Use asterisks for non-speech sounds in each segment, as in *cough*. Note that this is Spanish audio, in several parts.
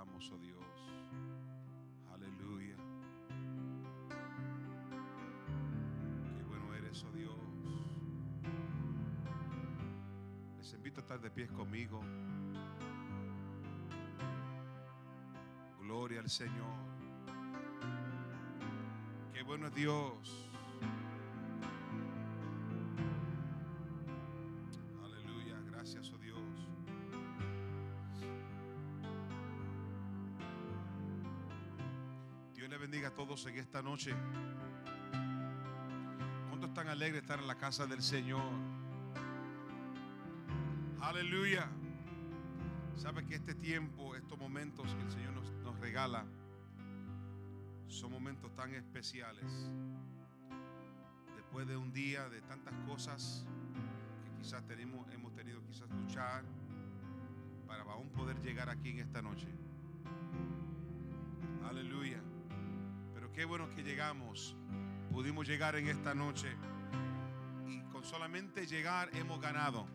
adoramos, oh Dios. Aleluya. Qué bueno eres, oh Dios. Les invito a estar de pies conmigo. Gloria al Señor. Qué bueno es Dios. Dios bendiga a todos en esta noche. ¿Cuántos están alegres de estar en la casa del Señor? Aleluya. Sabe que este tiempo, estos momentos que el Señor nos, nos regala, son momentos tan especiales. Después de un día de tantas cosas que quizás tenemos, hemos tenido quizás luchar para aún poder llegar aquí en esta noche. Qué bueno que llegamos. Pudimos llegar en esta noche. Y con solamente llegar hemos ganado.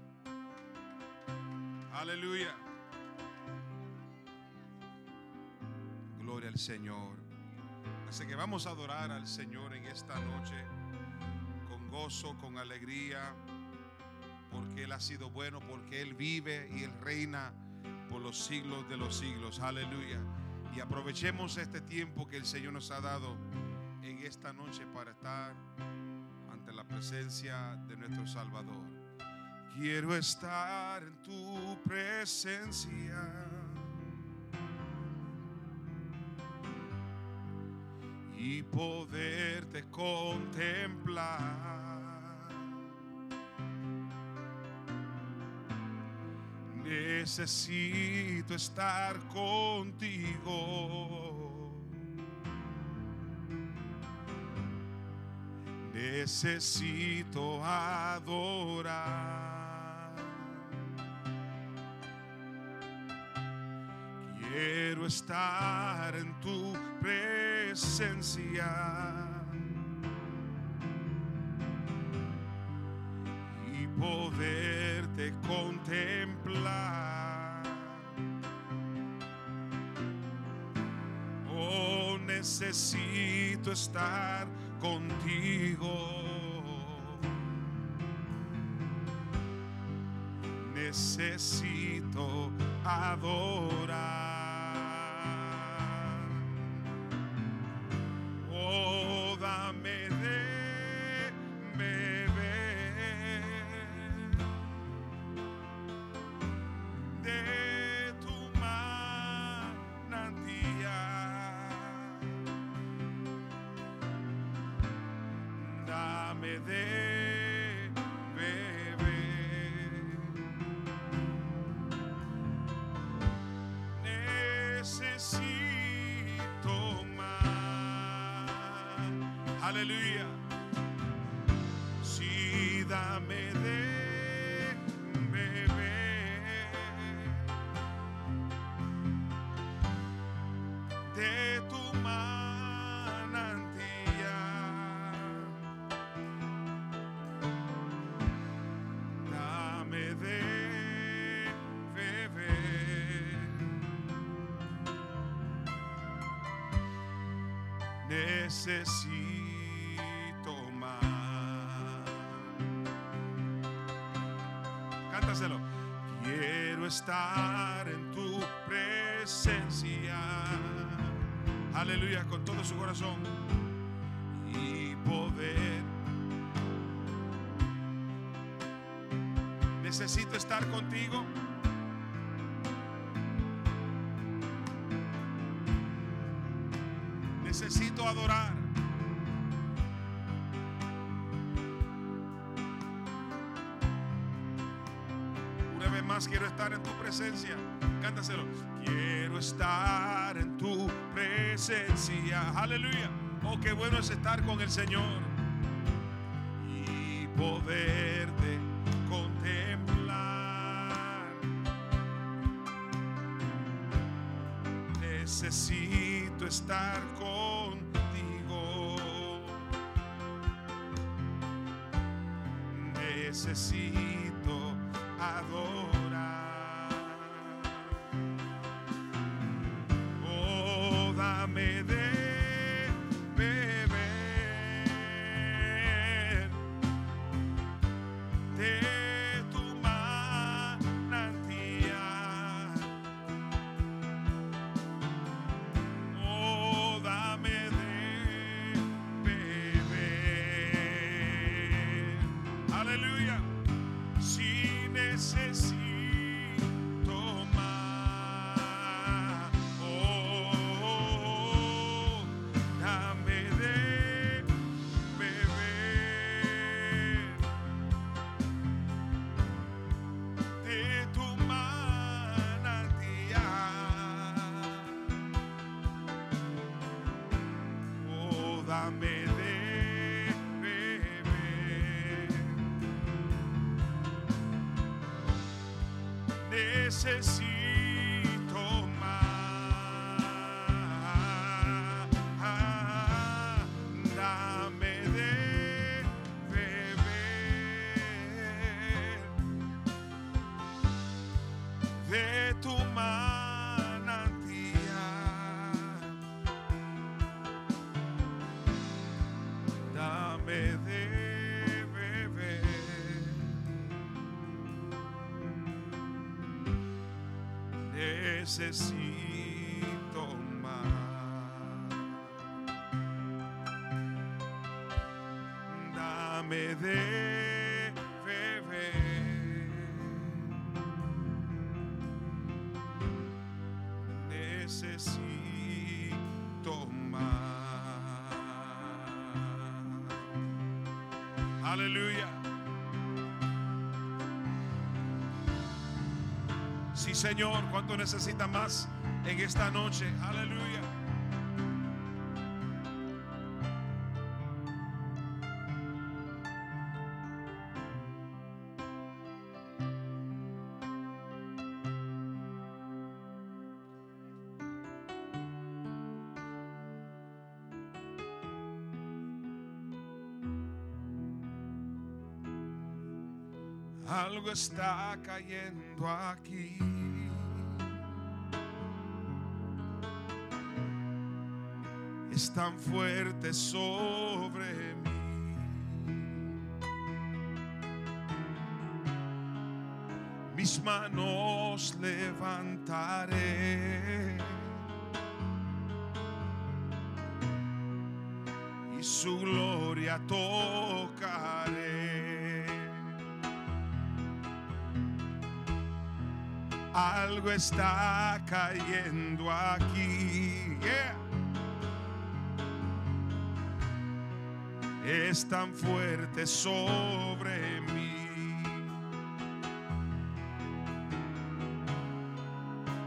Aleluya. Gloria al Señor. Así que vamos a adorar al Señor en esta noche con gozo, con alegría, porque Él ha sido bueno, porque Él vive y Él reina por los siglos de los siglos. Aleluya. Y aprovechemos este tiempo que el Señor nos ha dado en esta noche para estar ante la presencia de nuestro Salvador. Quiero estar en tu presencia. Y poderte contemplar. Necesito estar contigo. Necesito adorar. Quiero estar en tu presencia. Estar contigo. Necesito adorar. Necesito más. Aleluya. Necesito más. Cántaselo. Quiero estar en tu presencia. Aleluya, con todo su corazón. Y poder. Necesito estar contigo. Adorar. Una vez más quiero estar en tu presencia. Cántaselo. Quiero estar en tu presencia. Aleluya. Oh, qué bueno es estar con el Señor. Y poderte contemplar. Necesito estar contigo. Necesito necesito Necesito Sí, Señor, ¿cuánto necesita más en esta noche? Aleluya. Algo está cayendo aquí. Fuerte sobre mí. Mis manos levantaré. Y su gloria tocaré. Algo está cayendo aquí. Es tan fuerte sobre mí.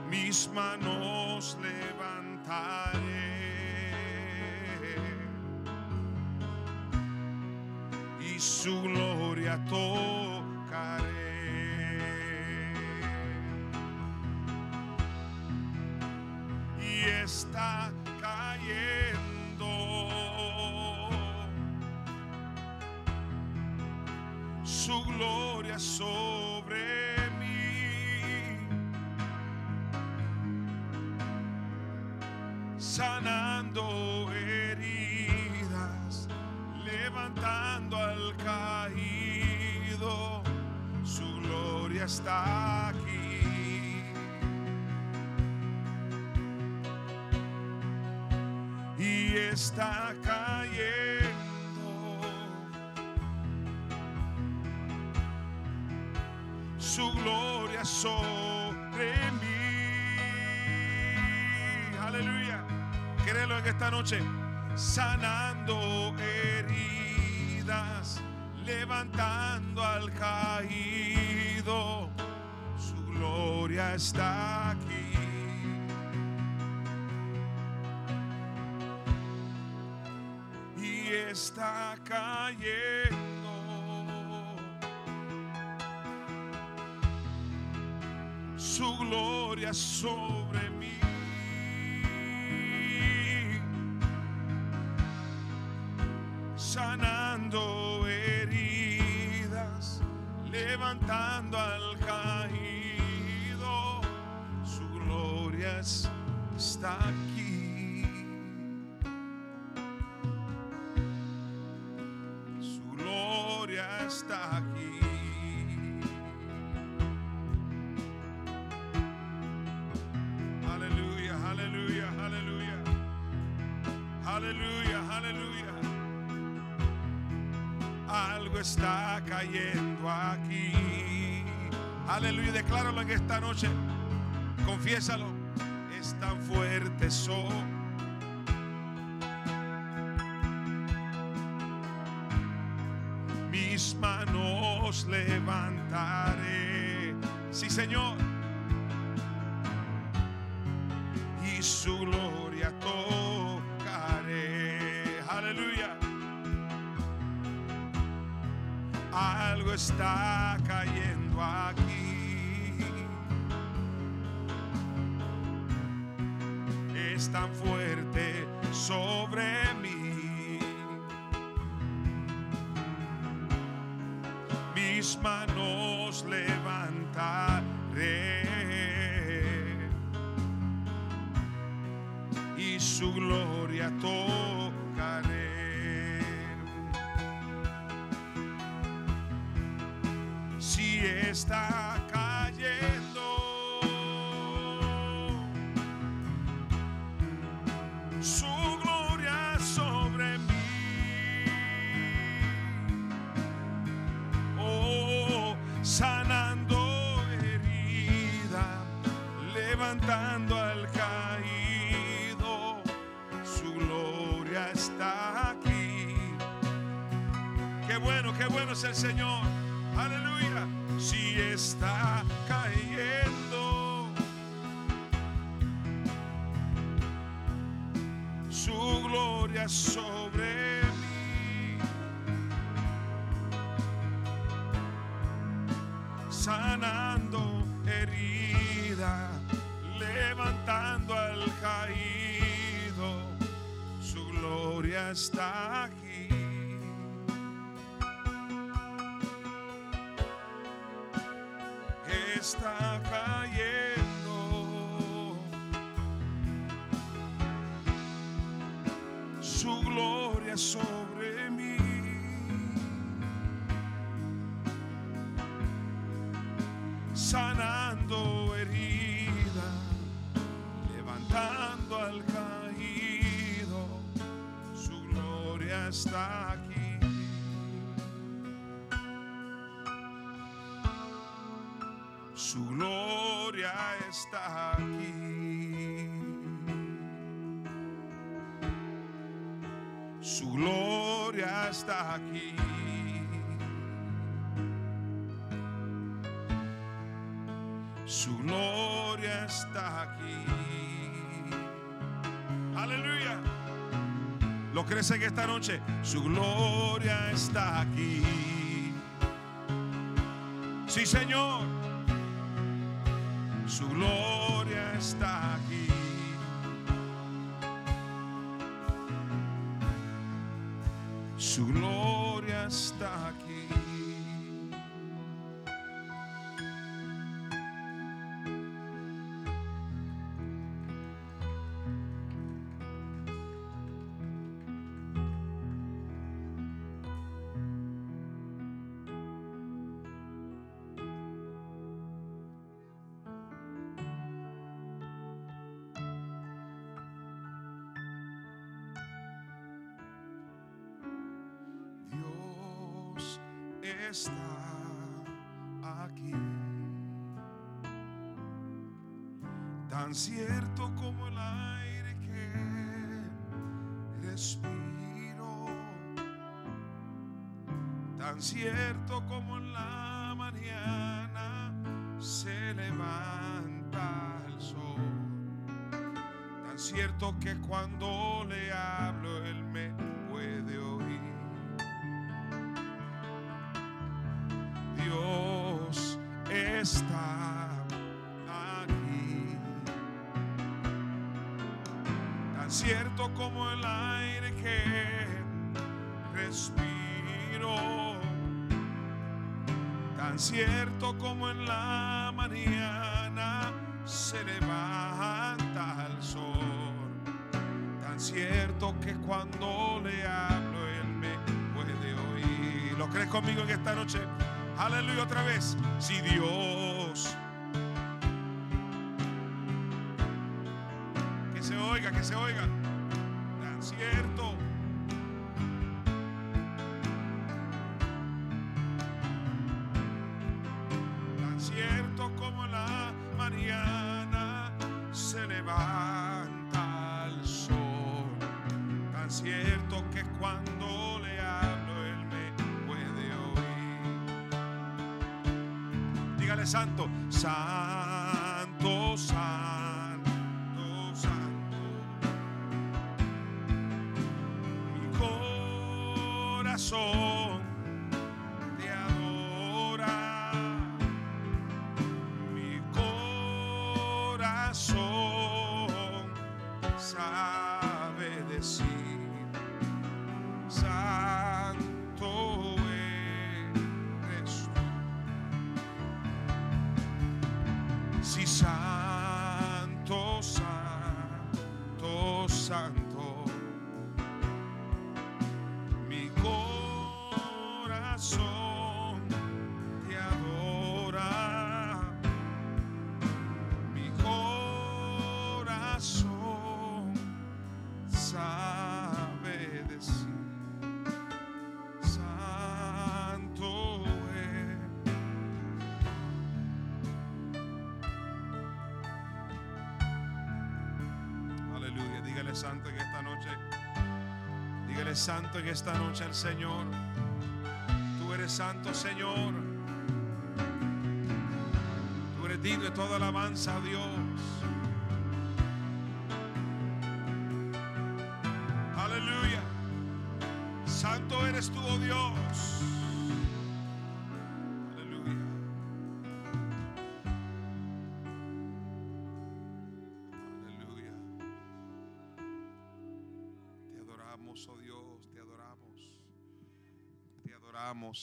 Mis manos levantaré. Y su gloria tocaré. Está cayendo. Su gloria sobre mí. Aleluya. Créelo en esta noche. Sanando heridas, levantando al caído. Su gloria está aquí. Está cayendo. Su gloria sobre Está cayendo aquí. Aleluya, decláralo en esta noche. Confiésalo. Es tan fuerte so. Mis manos levantaré. Sí, Señor. está cayendo aquí. Es tan fuerte sobre mí. Mis manos levantaré. Y su gloria todo Si sobre mí, sanando herida, levantando al caído, su gloria está levantando al caído. Su gloria está aquí. Su gloria está aquí. Su gloria está aquí. Crees en esta noche? Su gloria está aquí. Sí, Señor su gloria está aquí. Tan cierto como en la mañana se levanta el sol. Tan cierto que cuando le hablo él me puede oír. Dios está Cierto como en la mañana se levanta el sol. Tan cierto que cuando le hablo él me puede oír. ¿Lo crees conmigo en esta noche? Aleluya otra vez. Si Dios. Que se oiga, que se oiga. Dígale santo en esta noche. Dígale santo en esta noche al Señor. Tú eres santo, Señor. Tú eres digno de toda alabanza Dios.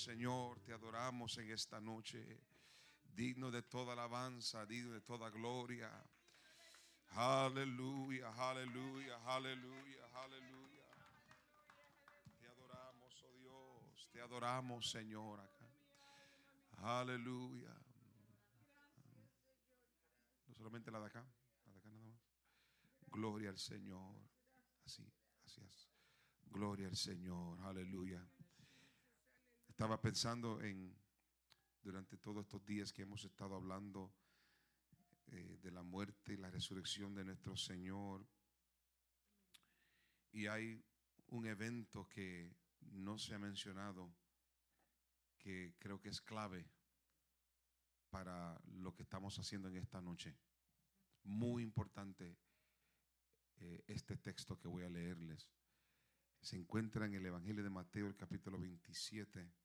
Señor, te adoramos en esta noche. Digno de toda alabanza, digno de toda gloria. Aleluya, aleluya, aleluya, aleluya. Te adoramos, oh Dios, te adoramos, Señor, acá. Aleluya. No solamente la de acá, la de acá nada más. Gloria al Señor. Así, así es. Gloria al Señor. Aleluya. Estaba pensando en, durante todos estos días que hemos estado hablando eh, de la muerte y la resurrección de nuestro Señor. Y hay un evento que no se ha mencionado, que creo que es clave para lo que estamos haciendo en esta noche. Muy importante eh, este texto que voy a leerles. Se encuentra en el Evangelio de Mateo, el capítulo 27.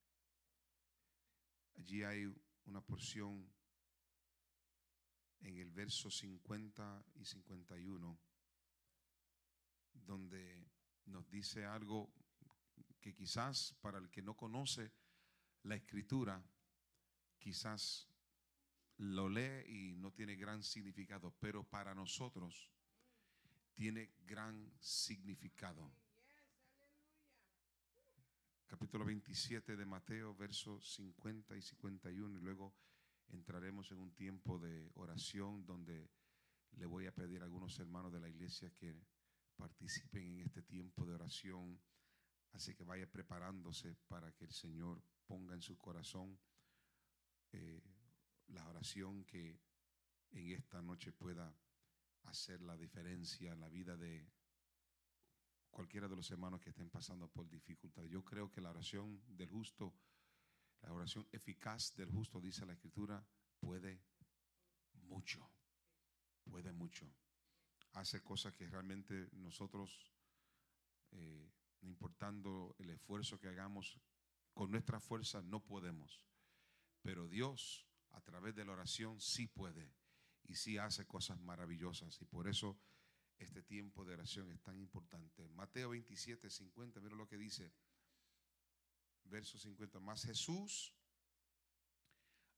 Allí hay una porción en el verso 50 y 51, donde nos dice algo que quizás para el que no conoce la escritura, quizás lo lee y no tiene gran significado, pero para nosotros tiene gran significado. Capítulo 27 de Mateo, versos 50 y 51, y luego entraremos en un tiempo de oración donde le voy a pedir a algunos hermanos de la iglesia que participen en este tiempo de oración. Así que vaya preparándose para que el Señor ponga en su corazón eh, la oración que en esta noche pueda hacer la diferencia en la vida de cualquiera de los hermanos que estén pasando por dificultad. Yo creo que la oración del justo, la oración eficaz del justo, dice la Escritura, puede mucho, puede mucho. Hace cosas que realmente nosotros, eh, importando el esfuerzo que hagamos, con nuestra fuerza no podemos. Pero Dios, a través de la oración, sí puede y sí hace cosas maravillosas. Y por eso este tiempo de oración es tan importante. Mateo 27, 50, mira lo que dice. Verso 50. Más Jesús,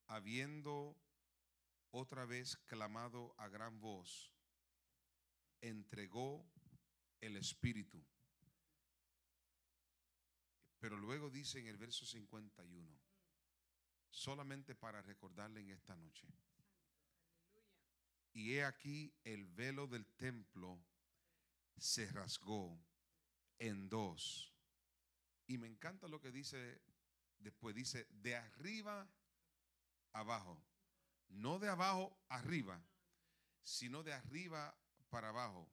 habiendo otra vez clamado a gran voz, entregó el Espíritu. Pero luego dice en el verso 51, solamente para recordarle en esta noche. Y he aquí el velo del templo se rasgó en dos. Y me encanta lo que dice después, dice, de arriba abajo. No de abajo arriba, sino de arriba para abajo.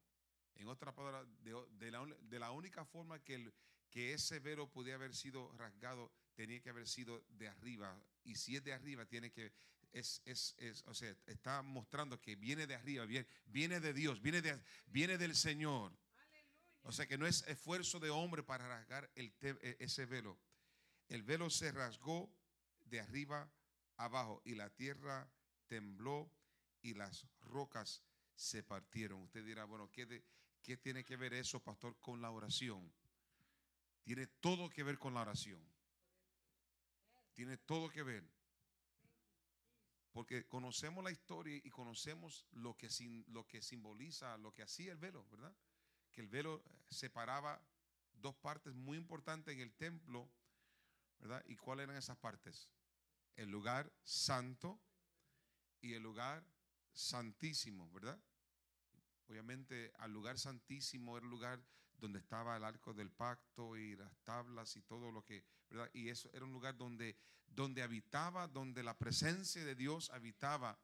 En otra palabra, de, la única forma que, el, que ese velo podía haber sido rasgado, tenía que haber sido de arriba. Y si es de arriba, tiene que, es, es, es, o sea, está mostrando que viene de arriba, viene, viene de Dios, viene, de, viene del Señor. O sea que no es esfuerzo de hombre para rasgar el te, ese velo. El velo se rasgó de arriba abajo y la tierra tembló y las rocas se partieron. Usted dirá, bueno, ¿qué, de, ¿Qué tiene que ver eso, pastor, con la oración? Tiene todo que ver con la oración. Tiene todo que ver. Porque conocemos la historia y conocemos lo que, lo que simboliza, lo que hacía el velo, ¿verdad? Que el velo eh, separaba dos partes muy importantes en el templo, ¿verdad? ¿Y cuáles eran esas partes? El lugar santo y el lugar santísimo, ¿verdad? Obviamente al lugar santísimo era el lugar donde estaba el arco del pacto y las tablas y todo lo que, ¿verdad? Y eso era un lugar donde, donde habitaba, donde la presencia de Dios habitaba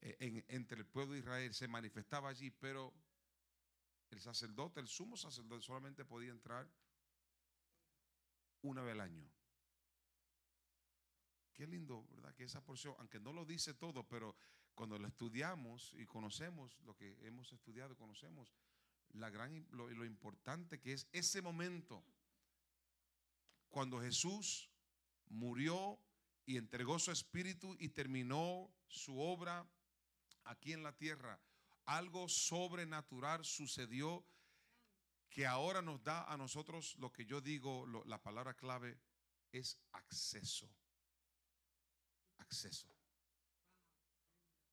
eh, entre el pueblo de Israel, se manifestaba allí, pero el sacerdote, el sumo sacerdote solamente podía entrar una vez al año. Qué lindo, ¿verdad? Que esa porción, aunque no lo dice todo, pero cuando lo estudiamos y conocemos lo que hemos estudiado, conocemos la gran, lo, importante que es ese momento cuando Jesús murió y entregó su espíritu y terminó su obra aquí en la tierra. Algo sobrenatural sucedió que ahora nos da a nosotros lo que yo digo, la palabra clave es acceso. Acceso.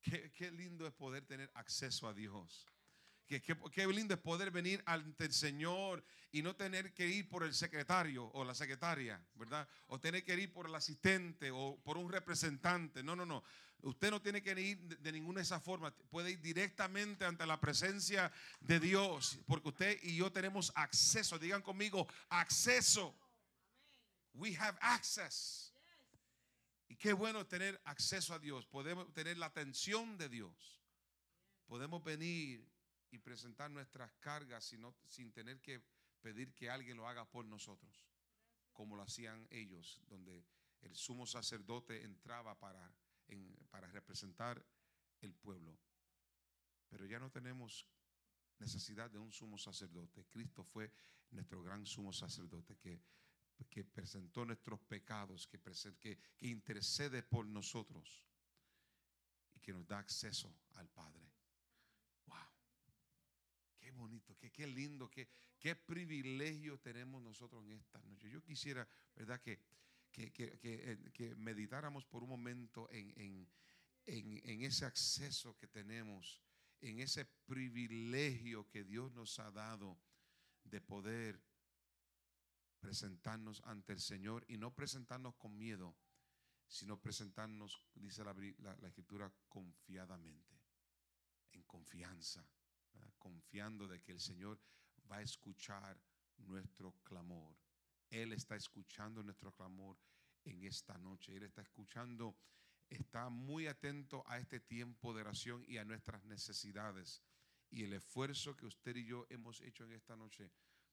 Qué, lindo es poder tener acceso a Dios. Qué, qué, lindo es poder venir ante el Señor y no tener que ir por el secretario o la secretaria, ¿verdad? O tener que ir por el asistente o por un representante. No, no, no. Usted no tiene que ir de, ninguna de esas formas. Puede ir directamente ante la presencia de Dios, porque usted y yo tenemos acceso. Digan conmigo, acceso. We have access. Y qué bueno tener acceso a Dios, podemos tener la atención de Dios. Podemos venir y presentar nuestras cargas sin tener que pedir que alguien lo haga por nosotros, como lo hacían ellos, donde el sumo sacerdote entraba para, para representar el pueblo. Pero ya no tenemos necesidad de un sumo sacerdote. Cristo fue nuestro gran sumo sacerdote que que presentó nuestros pecados, que, que, que intercede por nosotros y que nos da acceso al Padre. Bonito, qué, qué lindo, qué, qué privilegio tenemos nosotros en esta noche. Yo quisiera, ¿verdad? Que, que, que, que meditáramos por un momento en, en, en, en, ese acceso que tenemos, en ese privilegio que Dios nos ha dado de poder presentarnos ante el Señor y no presentarnos con miedo, sino presentarnos, dice la, escritura, confiadamente, en confianza, confiando de que el Señor va a escuchar nuestro clamor. Él está escuchando nuestro clamor en esta noche. Él está escuchando, está muy atento a este tiempo de oración y a nuestras necesidades. Y el esfuerzo que usted y yo hemos hecho en esta noche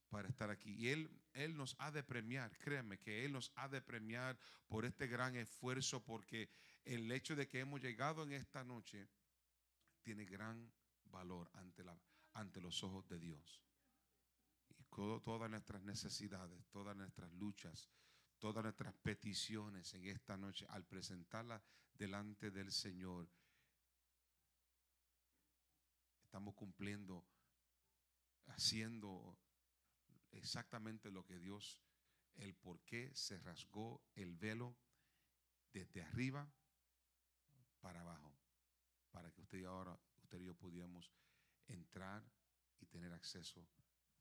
para estar aquí. Y Él, Él nos ha de premiar, créanme que Él nos ha de premiar por este gran esfuerzo, porque el hecho de que hemos llegado en esta noche tiene gran valor ante, la, ante los ojos de Dios. Y todas nuestras necesidades, todas nuestras luchas, todas nuestras peticiones en esta noche, al presentarlas delante del Señor, estamos cumpliendo, haciendo exactamente lo que Dios, el por qué se rasgó el velo desde arriba para abajo, para que usted y ahora, usted y yo pudiéramos entrar y tener acceso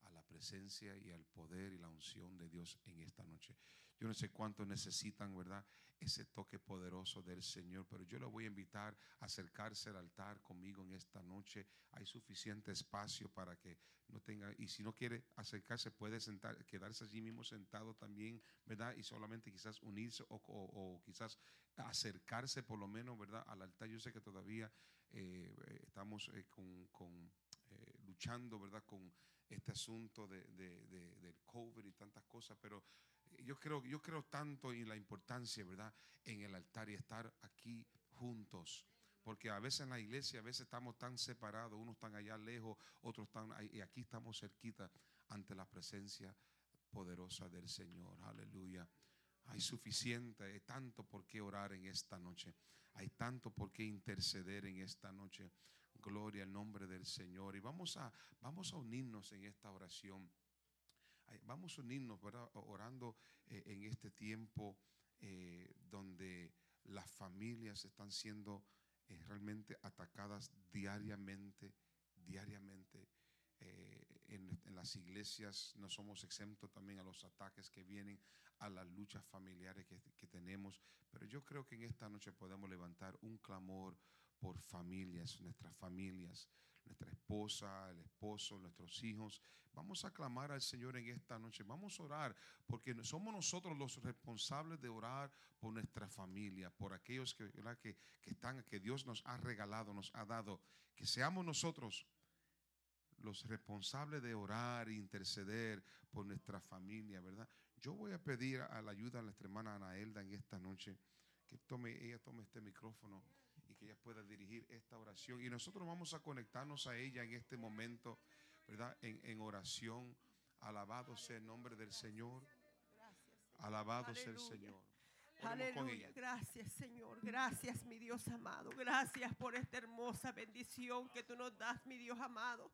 a la presencia y al poder y la unción de Dios en esta noche. Yo no sé cuántos necesitan, ¿verdad? Ese toque poderoso del Señor, pero yo le voy a invitar a acercarse al altar conmigo en esta noche. Hay suficiente espacio para que no tenga, y si no quiere acercarse, puede sentar, quedarse allí mismo sentado también, ¿verdad? Y solamente quizás unirse o, quizás acercarse por lo menos, ¿verdad? Al altar. Yo sé que todavía eh, estamos eh, con, eh, luchando, ¿verdad? Con este asunto de, del COVID y tantas cosas, pero yo creo, yo creo tanto en la importancia, ¿verdad?, en el altar y estar aquí juntos. Porque a veces en la iglesia, a veces estamos tan separados, unos están allá lejos, otros están y aquí estamos cerquita ante la presencia poderosa del Señor. Aleluya. Hay suficiente, hay tanto por qué orar en esta noche. Hay tanto por qué interceder en esta noche. Gloria al nombre del Señor. Y vamos a, vamos a unirnos en esta oración. Vamos a unirnos, Orando eh, en este tiempo eh, donde las familias están siendo eh, realmente atacadas diariamente, diariamente. En, las iglesias no somos exentos también a los ataques que vienen a las luchas familiares que, tenemos, pero yo creo que en esta noche podemos levantar un clamor por familias, nuestras familias, nuestra esposa, el esposo, nuestros hijos. Vamos a clamar al Señor en esta noche. Vamos a orar porque somos nosotros los responsables de orar por nuestra familia, por aquellos que, que, que están, que Dios nos ha regalado, nos ha dado. Que seamos nosotros los responsables de orar e interceder por nuestra familia, ¿verdad? Yo voy a pedir a la ayuda de nuestra hermana Anaelda en esta noche que tome, ella tome este micrófono y que ella pueda dirigir esta oración. Y nosotros vamos a conectarnos a ella en este momento, ¿verdad? En, oración. Alabado sea el nombre del Señor. Alabado sea el Señor. Aleluya. Gracias, Señor. Gracias, mi Dios amado. Gracias por esta hermosa bendición que tú nos das, mi Dios amado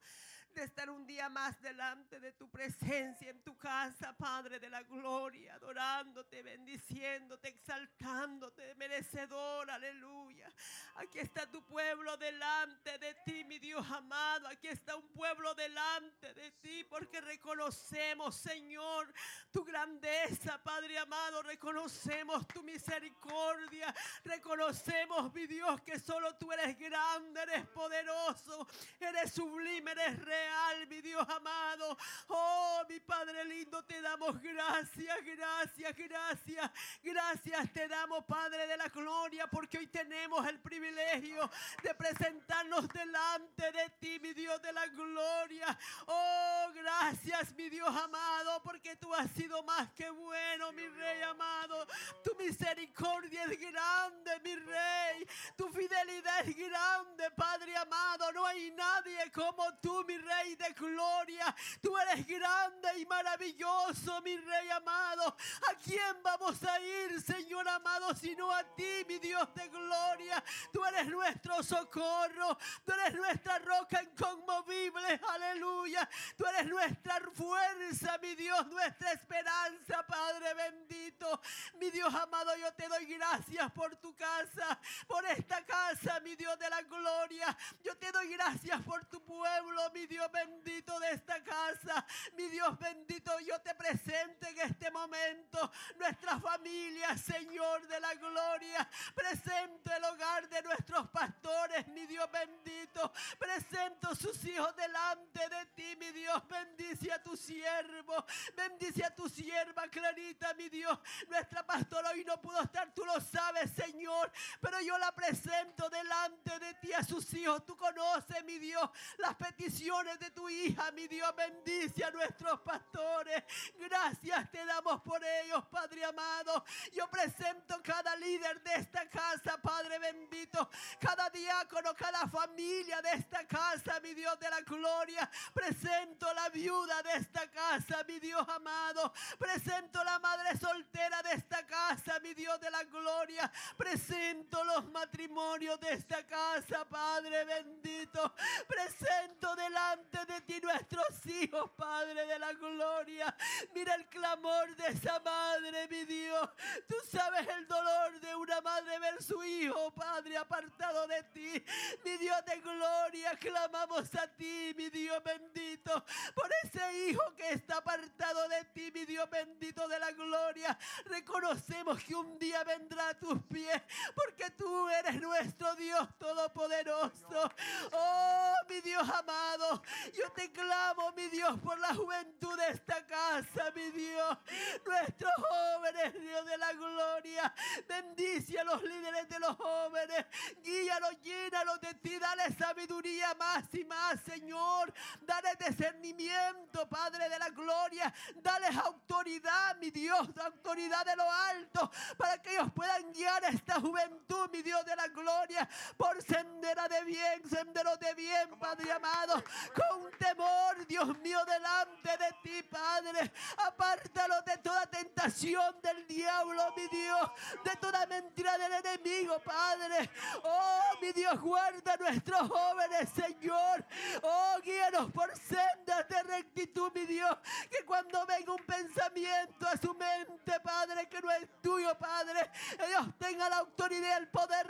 estar un día más delante de tu presencia en tu casa, Padre de la gloria, adorándote, bendiciéndote, exaltándote, merecedor, aleluya. Aquí está tu pueblo delante de ti, mi Dios amado. Aquí está un pueblo delante de ti porque reconocemos, Señor, tu grandeza, Padre amado. Reconocemos tu misericordia. Reconocemos, mi Dios, que solo tú eres grande, eres poderoso, eres sublime, eres real mi Dios amado. Oh, mi Padre lindo, te damos gracias, gracias, gracias. Gracias te damos, Padre de la gloria, porque hoy tenemos el privilegio de presentarnos delante de ti, mi Dios de la gloria. Oh, gracias, mi Dios amado, porque tú has sido más que bueno, mi Rey amado. Tu misericordia es grande, mi Rey. Tu fidelidad es grande, Padre amado. No hay nadie como tú, mi Rey de gloria. Tú eres grande y maravilloso, mi Rey amado. ¿A quién vamos a ir, Señor amado, sino a ti, mi Dios de gloria? Tú eres nuestro socorro. Tú eres nuestra roca inconmovible. Aleluya. Tú eres nuestra fuerza, mi Dios, nuestra esperanza, Padre bendito. Mi Dios amado, yo te doy gracias por tu casa, por esta casa, mi Dios de la gloria. Yo te doy gracias por tu pueblo, mi Dios bendito de esta casa. Mi Dios bendito, yo te presento en este momento nuestra familia, Señor de la gloria. Presento el hogar de nuestros pastores, mi Dios bendito. Presento sus hijos delante de ti, mi Dios. Bendice a tu siervo. Bendice a tu sierva Clarita, mi Dios. Nuestra pastora hoy no pudo estar, tú lo sabes, Señor. Pero yo la presento delante de ti a sus hijos. Tú conoces, mi Dios, las peticiones de tu hija, mi Dios, bendice a nuestros pastores. Gracias te damos por ellos, Padre amado. Yo presento cada líder de esta casa, Padre bendito, cada diácono, cada familia de esta casa, mi Dios de la gloria. Presento la viuda de esta casa, mi Dios amado. Presento la madre soltera de esta casa, mi Dios de la gloria. Presento los matrimonios de esta casa, Padre bendito. Presento delante de ti nuestros hijos, Padre de la gloria. Mira el clamor de esa madre, mi Dios. Tú sabes el dolor de una madre ver su hijo, Padre, apartado de ti. Mi Dios de gloria, clamamos a ti, mi Dios bendito, por ese hijo que está apartado de ti, mi Dios bendito de la gloria. Reconocemos que un día vendrá a tus pies, porque tú eres nuestro Dios todopoderoso. Oh, mi Dios amado, yo te clamo, mi Dios, por la juventud de esta casa, mi Dios. Nuestros jóvenes, Dios de la gloria. Bendice a los líderes de los jóvenes. Guíalos, llénalos de ti. Dale sabiduría más y más, Señor. Dale discernimiento, Padre de la gloria. Dale autoridad, mi Dios, autoridad de lo alto, para que ellos puedan guiar a esta juventud, mi Dios de la gloria, por sendera de bien, sendero de bien, Padre amado. Con temor, Dios mío, delante de ti, Padre. Apártalo de toda tentación del diablo, mi Dios, de toda mentira del enemigo, Padre. Oh, mi Dios, guarda a nuestros jóvenes, Señor. Oh, guíanos por sendas de rectitud, mi Dios. Que cuando venga un pensamiento a su mente, Padre, que no es tuyo, Padre, Dios tenga la autoridad y el poder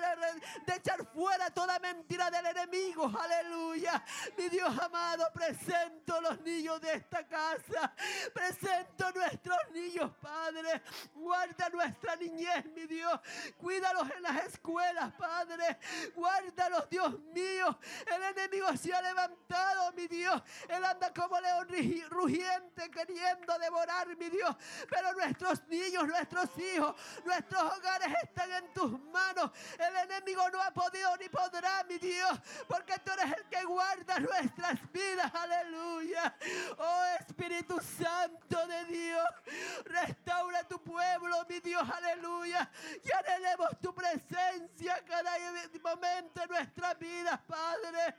de echar fuera toda mentira del enemigo. Aleluya. Mi Dios amado, presento los niños de esta casa. Presento nuestros niños, Padre. Guarda nuestra niñez, mi Dios. Cuídalos en las escuelas, Padre. Guárdalos, Dios mío. El enemigo se ha levantado, mi Dios. Él anda como león rugiente queriendo devorar, mi Dios. Pero nuestros niños, nuestros hijos, nuestros hogares están en tus manos. El enemigo no ha podido ni podrá, mi Dios, porque tú eres el que guarda nuestras vidas. Aleluya. Oh Espíritu Santo de Dios, restaura tu pueblo, mi Dios. Aleluya. Y anhelemos tu presencia cada momento de nuestra vida, Padre.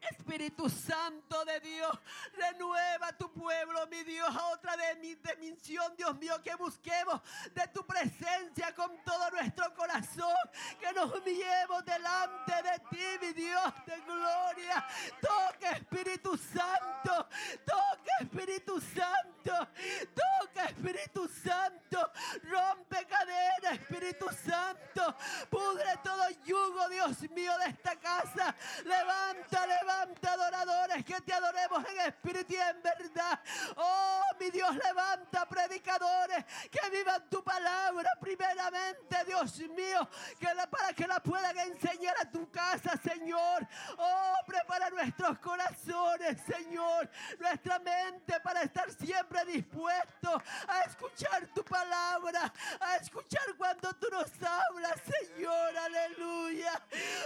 Espíritu Santo de Dios, renueva tu pueblo, mi Dios, a otra de mi dimensión, Dios mío, que busquemos de tu presencia con todo nuestro corazón, que nos humillemos delante de ti, mi Dios de gloria. Toque Espíritu Santo, toque Espíritu Santo, toque Espíritu Santo, rompe cadena, Espíritu Santo, pudre todo yugo, Dios mío, de esta casa. Levanta, levanta levanta adoradores que te adoremos en espíritu y en verdad. Oh, mi Dios, levanta predicadores que vivan tu palabra primeramente, Dios mío, que para que la puedan enseñar a tu casa, Señor. Oh, prepara nuestros corazones, Señor, nuestra mente para estar siempre dispuesto a escuchar tu palabra, a escuchar cuando tú nos hablas, Señor. Aleluya.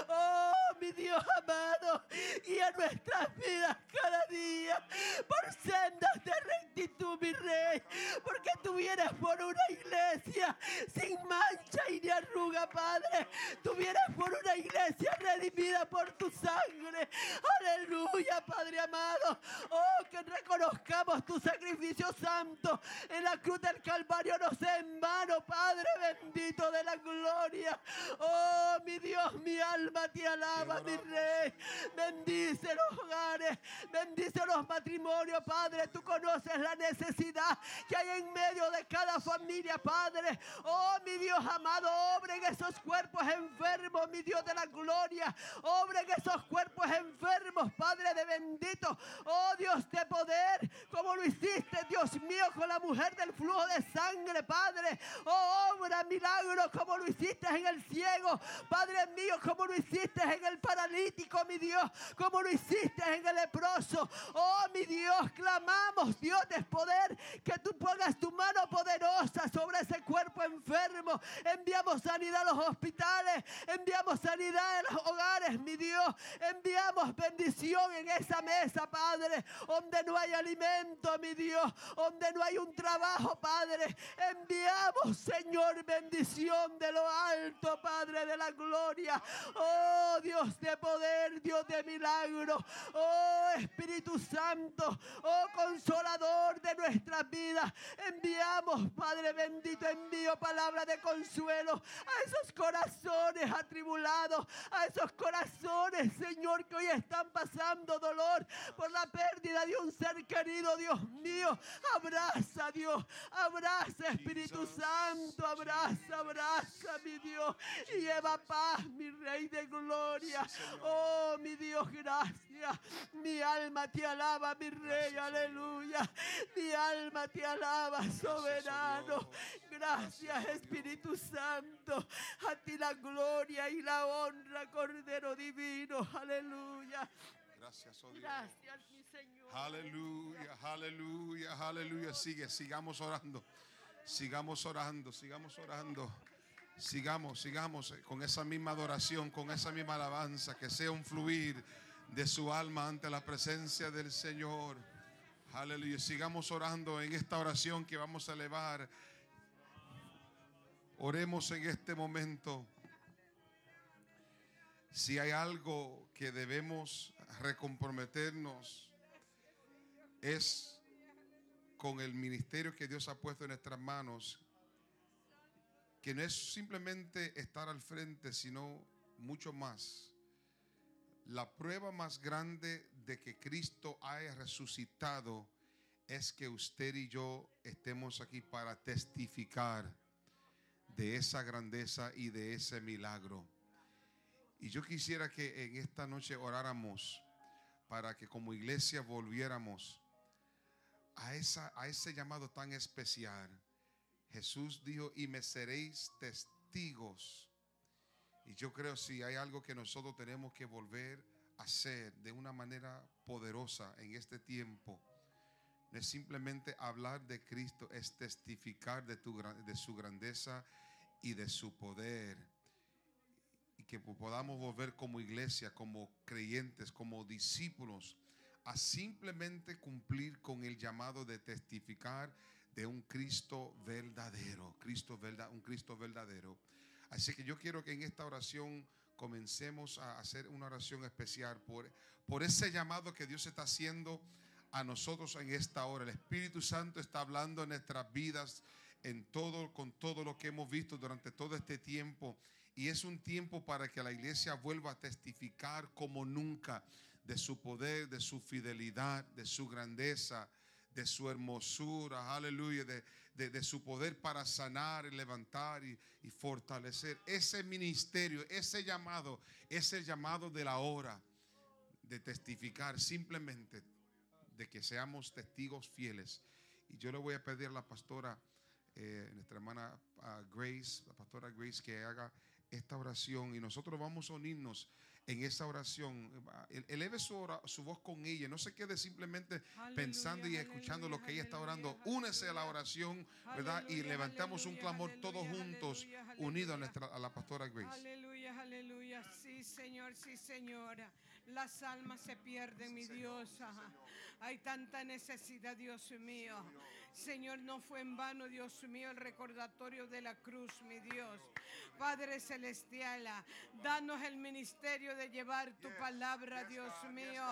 Oh, mi Dios amado y a nuestras vidas cada día por sendas de rectitud, mi rey. Porque tú vienes por una iglesia sin mancha y ni arruga, Padre. Tú vienes por una iglesia redimida por tu sangre. Aleluya, Padre amado. Oh, que reconozcamos tu sacrificio santo en la cruz del Calvario. No sé en vano, Padre bendito de la gloria. Oh, mi Dios, mi alma te alaba, mi rey. Bendice los hogares, bendice los matrimonios, Padre. Tú conoces la necesidad que hay en medio de cada familia, Padre. Oh, mi Dios amado, obre en esos cuerpos enfermos, mi Dios de la gloria. Obre en esos cuerpos enfermos, Padre de bendito. Oh, Dios de poder, como lo hiciste, Dios mío, con la mujer del flujo de sangre, Padre. Oh, obra milagro, como lo hiciste en el ciego, Padre mío, como lo hiciste en el paralítico, mi Dios como lo hiciste en el leproso. Oh, mi Dios, clamamos, Dios de poder, que tú pongas tu mano poderosa sobre ese cuerpo enfermo. Enviamos sanidad a los hospitales, enviamos sanidad en los hogares, mi Dios. Enviamos bendición en esa mesa, Padre, donde no hay alimento, mi Dios, donde no hay un trabajo, Padre. Enviamos, Señor, bendición de lo alto, Padre de la gloria. Oh, Dios de poder, Dios de milagro. Oh Espíritu Santo, oh consolador de nuestras vidas. Enviamos, Padre bendito, envío palabra de consuelo a esos corazones atribulados, a esos corazones, Señor, que hoy están pasando dolor por la pérdida de un ser querido, Dios mío. Abraza, Dios, abraza, Espíritu Santo, abraza, abraza, mi Dios, y lleva paz, mi Rey de gloria. Oh, mi Dios, gracias. Mi alma te alaba, mi rey, aleluya. Mi alma te alaba, soberano. Gracias, Espíritu Santo. A ti la gloria y la honra, Cordero Divino, aleluya. Gracias, oh Dios. Gracias, mi Señor. Aleluya, aleluya, aleluya. Sigue, sigamos orando. Sigamos orando, sigamos orando. Sigamos, sigamos con esa misma adoración, con esa misma alabanza, que sea un fluir de su alma ante la presencia del Señor. Aleluya. Sigamos orando en esta oración que vamos a elevar. Oremos en este momento. Si hay algo que debemos recomprometernos es con el ministerio que Dios ha puesto en nuestras manos, que no es simplemente estar al frente, sino mucho más. La prueba más grande de que Cristo haya resucitado es que usted y yo estemos aquí para testificar de esa grandeza y de ese milagro. Y yo quisiera que en esta noche oráramos para que como iglesia volviéramos a, esa, a ese llamado tan especial. Jesús dijo, y me seréis testigos. Y yo creo si hay algo que nosotros tenemos que volver hacer de una manera poderosa en este tiempo, no es simplemente hablar de Cristo, es testificar de, su grandeza y de su poder. Y que podamos volver como iglesia, como creyentes, como discípulos, a simplemente cumplir con el llamado de testificar de un Cristo verdadero, Cristo un Cristo verdadero. Así que yo quiero que en esta oración comencemos a hacer una oración especial por, por ese llamado que Dios está haciendo a nosotros en esta hora. El Espíritu Santo está hablando en nuestras vidas en todo con todo lo que hemos visto durante todo este tiempo y es un tiempo para que la iglesia vuelva a testificar como nunca de su poder, de su fidelidad, de su grandeza, de su hermosura, aleluya, de, su poder para sanar y levantar y, y, fortalecer. Ese ministerio, ese llamado, ese llamado de la hora de testificar simplemente de que seamos testigos fieles. Y yo le voy a pedir a la pastora, eh, nuestra hermana Grace, la pastora Grace, que haga esta oración y nosotros vamos a unirnos en esa oración. Eleve su, su voz con ella. No se quede simplemente pensando y escuchando lo que ella está orando. Únese a la oración, ¿verdad? Y levantamos un clamor todos juntos, unidos a, nuestra, a la pastora Grace. Aleluya, aleluya. Sí, Señor, sí, Señora. Las almas se pierden, mi Dios. Hay tanta necesidad, Dios mío. Señor, no fue en vano, Dios mío, el recordatorio de la cruz, mi Dios. Padre Celestial, danos el ministerio de llevar tu palabra, Dios mío.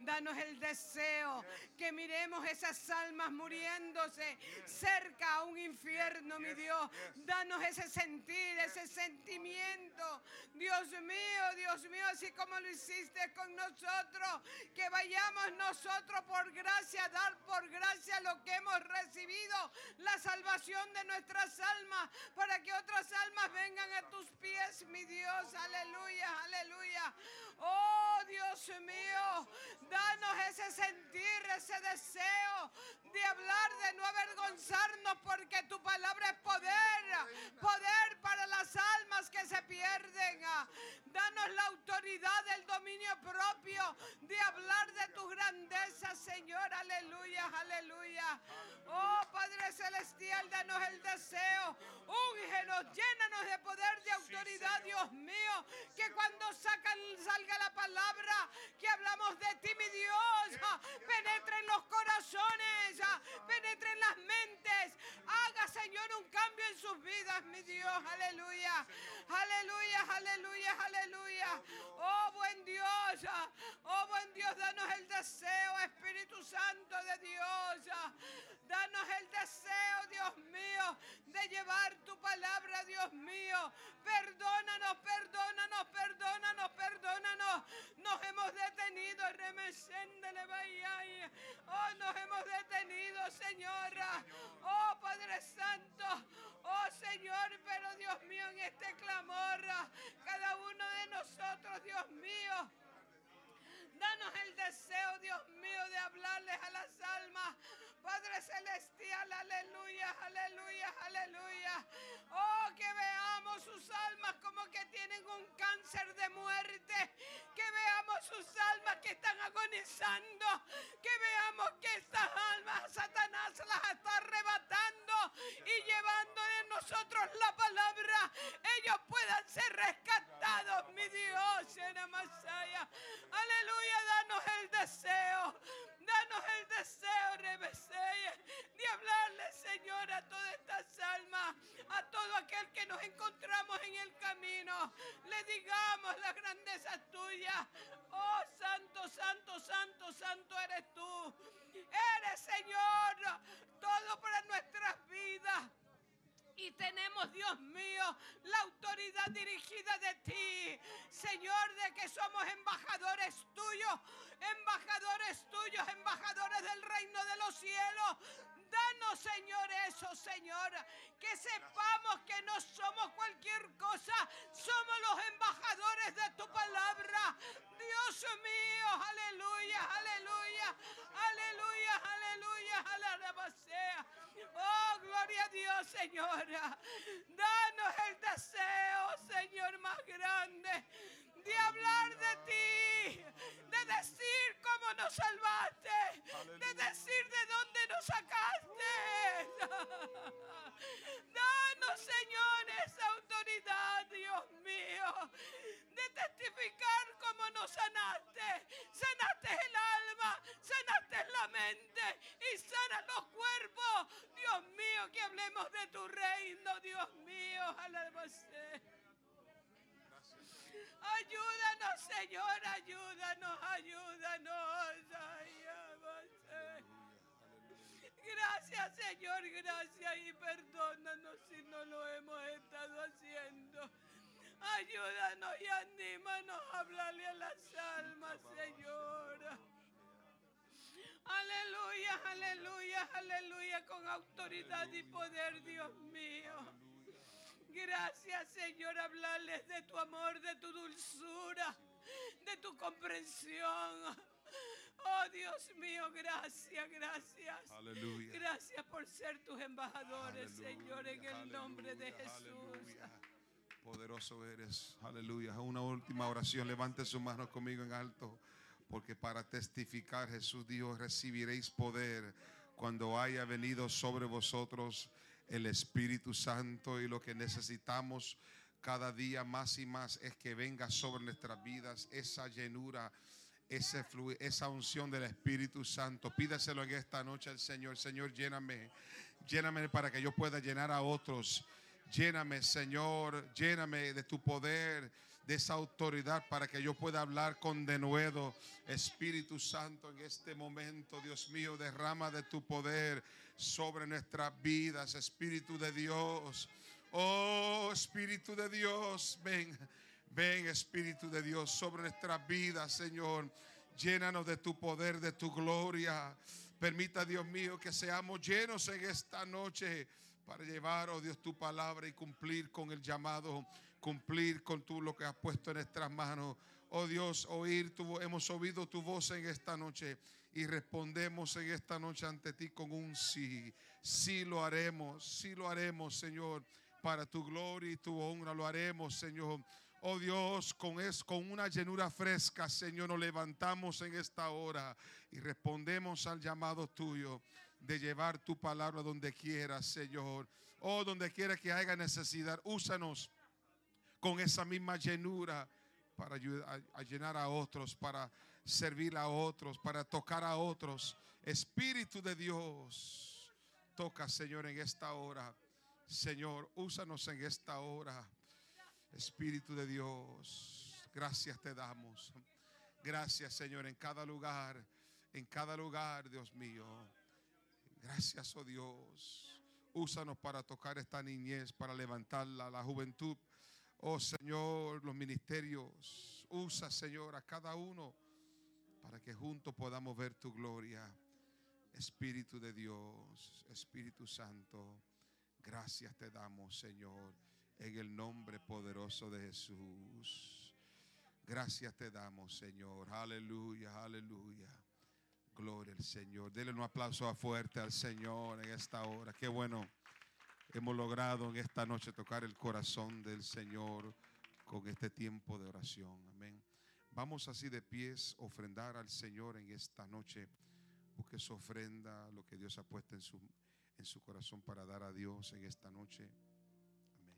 Danos el deseo que miremos esas almas muriéndose cerca a un infierno, mi Dios. Danos ese sentir, ese sentimiento. Dios mío, Dios mío, así como lo hiciste con nosotros, que vayamos nosotros por gracia, dar por gracia lo que hemos recibido la salvación de nuestras almas para que otras almas vengan a tus pies, mi Dios. Aleluya, aleluya. Oh Dios mío, danos ese sentir, ese deseo de hablar, de no avergonzarnos, porque tu palabra es poder, poder para las almas que se pierden. Danos la autoridad, el dominio propio de hablar de tu grandeza, Señor. Aleluya, aleluya. Oh Padre Celestial, danos el deseo. Úngenos, llénanos de poder, de autoridad, Dios mío. Que cuando sacan, salga la palabra que hablamos de ti, mi Dios, penetre en los corazones, penetre en las mentes. Haga, Señor, un cambio en sus vidas, mi Dios. Aleluya. Aleluya, aleluya, aleluya. Oh buen Dios, oh buen Dios, danos el deseo, Espíritu Santo de Dios. Ayúdanos, Señor, ayúdanos, ayúdanos. Gracias, Señor, gracias y perdónanos si no lo hemos estado haciendo. Ayúdanos y anímanos a hablarle a las almas, Señor. Aleluya, aleluya, aleluya, con autoridad y poder, Dios mío. Gracias, Señor, hablarles de tu amor, de tu dulzura, de tu comprensión. Oh Dios mío, gracias, gracias. Aleluya. Gracias por ser tus embajadores, Señor, en el nombre de Jesús. Poderoso eres. Aleluya. Una última oración. Levante su mano conmigo en alto. Porque para testificar Jesús dijo, recibiréis poder cuando haya venido sobre vosotros el Espíritu Santo y lo que necesitamos cada día más y más es que venga sobre nuestras vidas esa llenura, ese esa unción del Espíritu Santo. Pídaselo en esta noche al Señor. Señor, lléname, lléname para que yo pueda llenar a otros. Lléname, Señor, lléname de tu poder, de esa autoridad para que yo pueda hablar con denuedo. Espíritu Santo, en este momento, Dios mío, derrama de tu poder sobre nuestras vidas, Espíritu de Dios. Oh, Espíritu de Dios, ven, ven, Espíritu de Dios, sobre nuestras vidas, Señor. Llénanos de tu poder, de tu gloria. Permita, Dios mío, que seamos llenos en esta noche para llevar, oh Dios, tu palabra y cumplir con el llamado, cumplir con tú lo que has puesto en nuestras manos. Oh Dios, oír tu hemos oído tu voz en esta noche y respondemos en esta noche ante ti con un sí. Sí lo haremos, sí lo haremos, Señor, para tu gloria y tu honra lo haremos, Señor. Oh Dios, con, es, con una llenura fresca, Señor, nos levantamos en esta hora y respondemos al llamado tuyo de llevar tu palabra donde quiera, Señor. Oh, donde quiera que haya necesidad, úsanos con esa misma llenura para ayudar a llenar a otros, para servir a otros, para tocar a otros. Espíritu de Dios, toca, Señor, en esta hora. Señor, úsanos en esta hora. Espíritu de Dios, gracias te damos. Gracias, Señor, en cada lugar, en cada lugar, Dios mío. Gracias, oh Dios. Úsanos para tocar esta niñez, para levantarla, la juventud. Oh Señor, los ministerios. Usa, Señor, a cada uno para que juntos podamos ver tu gloria. Espíritu de Dios, Espíritu Santo, gracias te damos, Señor, en el nombre poderoso de Jesús. Gracias te damos, Señor. Aleluya, aleluya. Gloria al Señor. Denle un aplauso fuerte al Señor en esta hora. Qué bueno. Hemos logrado en esta noche tocar el corazón del Señor con este tiempo de oración. Amén. Vamos así de pies, ofrendar al Señor en esta noche. Busque su ofrenda, lo que Dios ha puesto en su, en su corazón para dar a Dios en esta noche. Amén.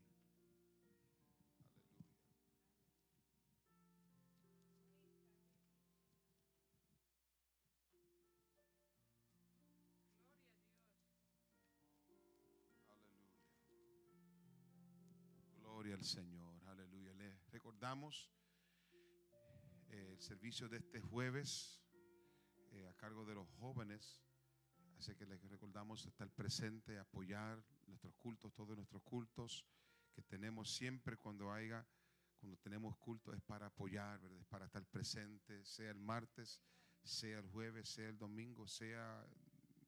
Aleluya. Gloria al Señor. Aleluya. Le recordamos el servicio de este jueves eh, a cargo de los jóvenes. Así que les recordamos estar presente, apoyar nuestros cultos, todos nuestros cultos que tenemos siempre cuando haya, cuando tenemos cultos es para apoyar, es para estar presente, sea el martes, sea el jueves, sea el domingo, sea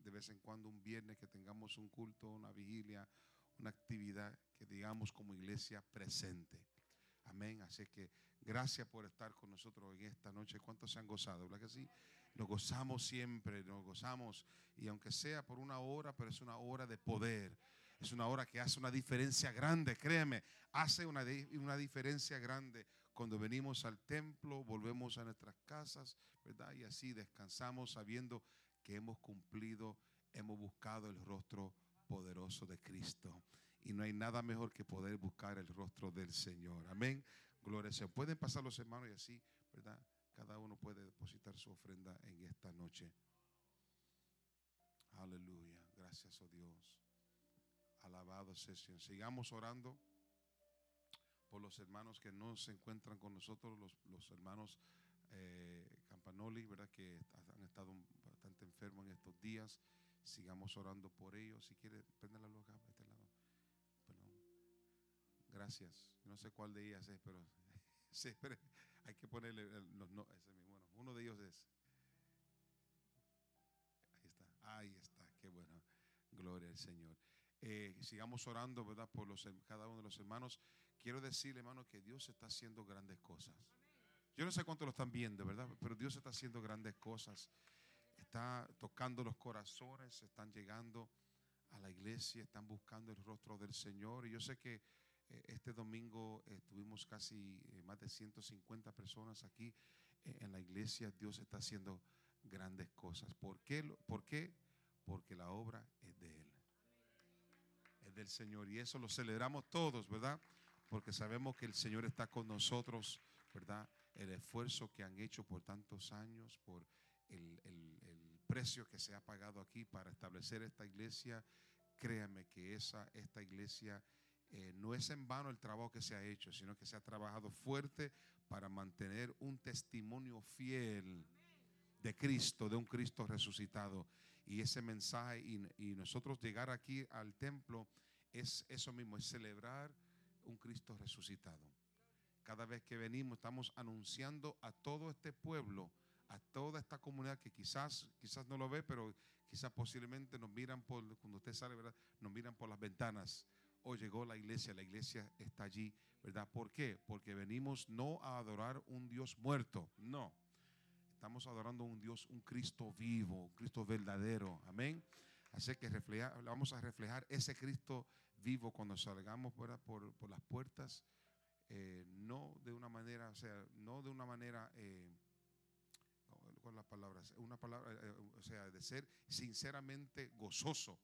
de vez en cuando un viernes que tengamos un culto, una vigilia, una actividad que digamos como iglesia presente. Amén. Así que Gracias por estar con nosotros en esta noche. ¿Cuántos se han gozado? ¿Verdad que sí? Nos gozamos siempre, nos gozamos. Y aunque sea por una hora, pero es una hora de poder. Es una hora que hace una diferencia grande, créeme. Hace una, una diferencia grande cuando venimos al templo, volvemos a nuestras casas, ¿verdad? Y así descansamos sabiendo que hemos cumplido, hemos buscado el rostro poderoso de Cristo. Y no hay nada mejor que poder buscar el rostro del Señor. Amén. Gloria se Pueden pasar los hermanos y así, ¿verdad? Cada uno puede depositar su ofrenda en esta noche. Aleluya. Gracias a oh Dios. Alabado sea Señor. Sigamos orando por los hermanos que no se encuentran con nosotros, los, hermanos eh, Campanoli, ¿verdad? Que han estado bastante enfermos en estos días. Sigamos orando por ellos. Si quiere, prende la luz. Gracias. No sé cuál de ellas es, pero *laughs* siempre hay que ponerle. Bueno, uno de ellos es. Ahí está, ahí está, qué bueno. Gloria al Señor. Eh, sigamos orando, ¿verdad? Por cada uno de los hermanos. Quiero decirle, hermano, que Dios está haciendo grandes cosas. Yo no sé cuánto lo están viendo, ¿verdad? Pero Dios está haciendo grandes cosas. Está tocando los corazones, están llegando a la iglesia, están buscando el rostro del Señor. Y yo sé que este domingo tuvimos casi eh, más de 150 personas aquí en la iglesia. Dios está haciendo grandes cosas. ¿Por qué? ¿Por qué? Porque la obra es de Él del Señor. Y eso lo celebramos todos, ¿verdad? Porque sabemos que el Señor está con nosotros, ¿verdad? El esfuerzo que han hecho por tantos años, por el, precio que se ha pagado aquí para establecer esta iglesia. Créame que esa, esta iglesia eh, no es en vano el trabajo que se ha hecho, sino que se ha trabajado fuerte para mantener un testimonio fiel de Cristo, de un Cristo resucitado. Y ese mensaje y, nosotros llegar aquí al templo es eso mismo, es celebrar un Cristo resucitado. Cada vez que venimos estamos anunciando a todo este pueblo, a toda esta comunidad que quizás, quizás no lo ve, pero quizás posiblemente nos miran por, cuando usted sale, ¿verdad? Nos miran por las ventanas. Hoy llegó la iglesia, la iglesia está allí, ¿verdad? ¿Por qué? Porque venimos no a adorar un Dios muerto, no Estamos adorando un Dios, un Cristo vivo, un Cristo verdadero. Amén. Así que vamos a reflejar ese Cristo vivo cuando salgamos por, por las puertas. Eh, no de una manera, o sea, no de una manera, eh, con las palabras, una palabra, eh, o sea, de ser sinceramente gozoso,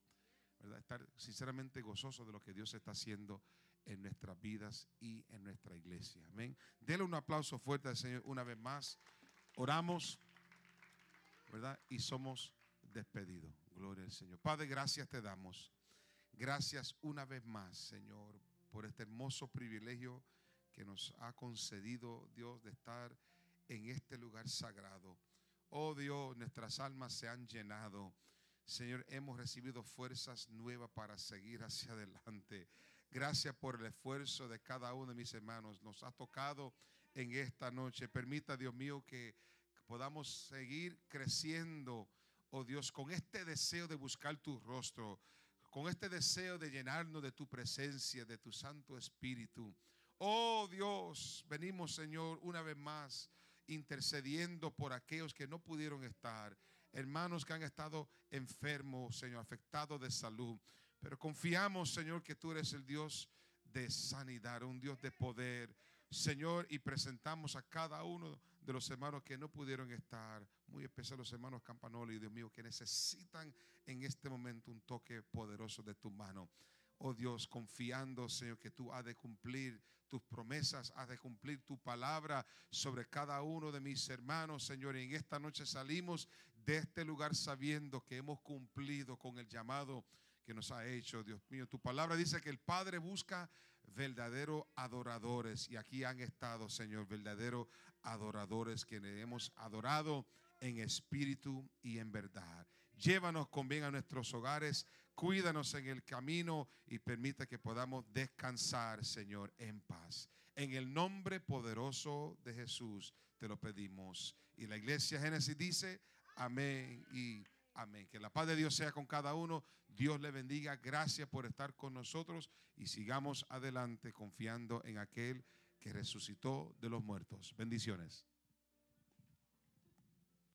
¿verdad? Estar sinceramente gozoso de lo que Dios está haciendo en nuestras vidas y en nuestra iglesia. Amén. Dele un aplauso fuerte al Señor una vez más. Oramos, ¿verdad? Y somos despedidos. Gloria al Señor. Padre, gracias te damos. Gracias una vez más, Señor, por este hermoso privilegio que nos ha concedido Dios de estar en este lugar sagrado. Oh Dios, nuestras almas se han llenado. Señor, hemos recibido fuerzas nuevas para seguir hacia adelante. Gracias por el esfuerzo de cada uno de mis hermanos. Nos ha tocado en esta noche. Permita, Dios mío, que podamos seguir creciendo, oh Dios, con este deseo de buscar tu rostro, con este deseo de llenarnos de tu presencia, de tu Santo Espíritu. Oh Dios, venimos, Señor, una vez más intercediendo por aquellos que no pudieron estar, hermanos que han estado enfermos, Señor, afectados de salud. Pero confiamos, Señor, que tú eres el Dios de sanidad, un Dios de poder, Señor, y presentamos a cada uno de los hermanos que no pudieron estar, muy especial los hermanos Campanoli, Dios mío, que necesitan en este momento un toque poderoso de tu mano. Oh Dios, confiando, Señor, que tú has de cumplir tus promesas, has de cumplir tu palabra sobre cada uno de mis hermanos, Señor. Y en esta noche salimos de este lugar sabiendo que hemos cumplido con el llamado que nos ha hecho, Dios mío. Tu palabra dice que el Padre busca verdaderos adoradores. Y aquí han estado, Señor, verdaderos adoradores que le hemos adorado en espíritu y en verdad. Llévanos con bien a nuestros hogares, cuídanos en el camino y permita que podamos descansar, Señor, en paz. En el nombre poderoso de Jesús te lo pedimos. Y la iglesia Génesis dice, amén y Amén. Que la paz de Dios sea con cada uno. Dios le bendiga. Gracias por estar con nosotros y sigamos adelante confiando en aquel que resucitó de los muertos. Bendiciones.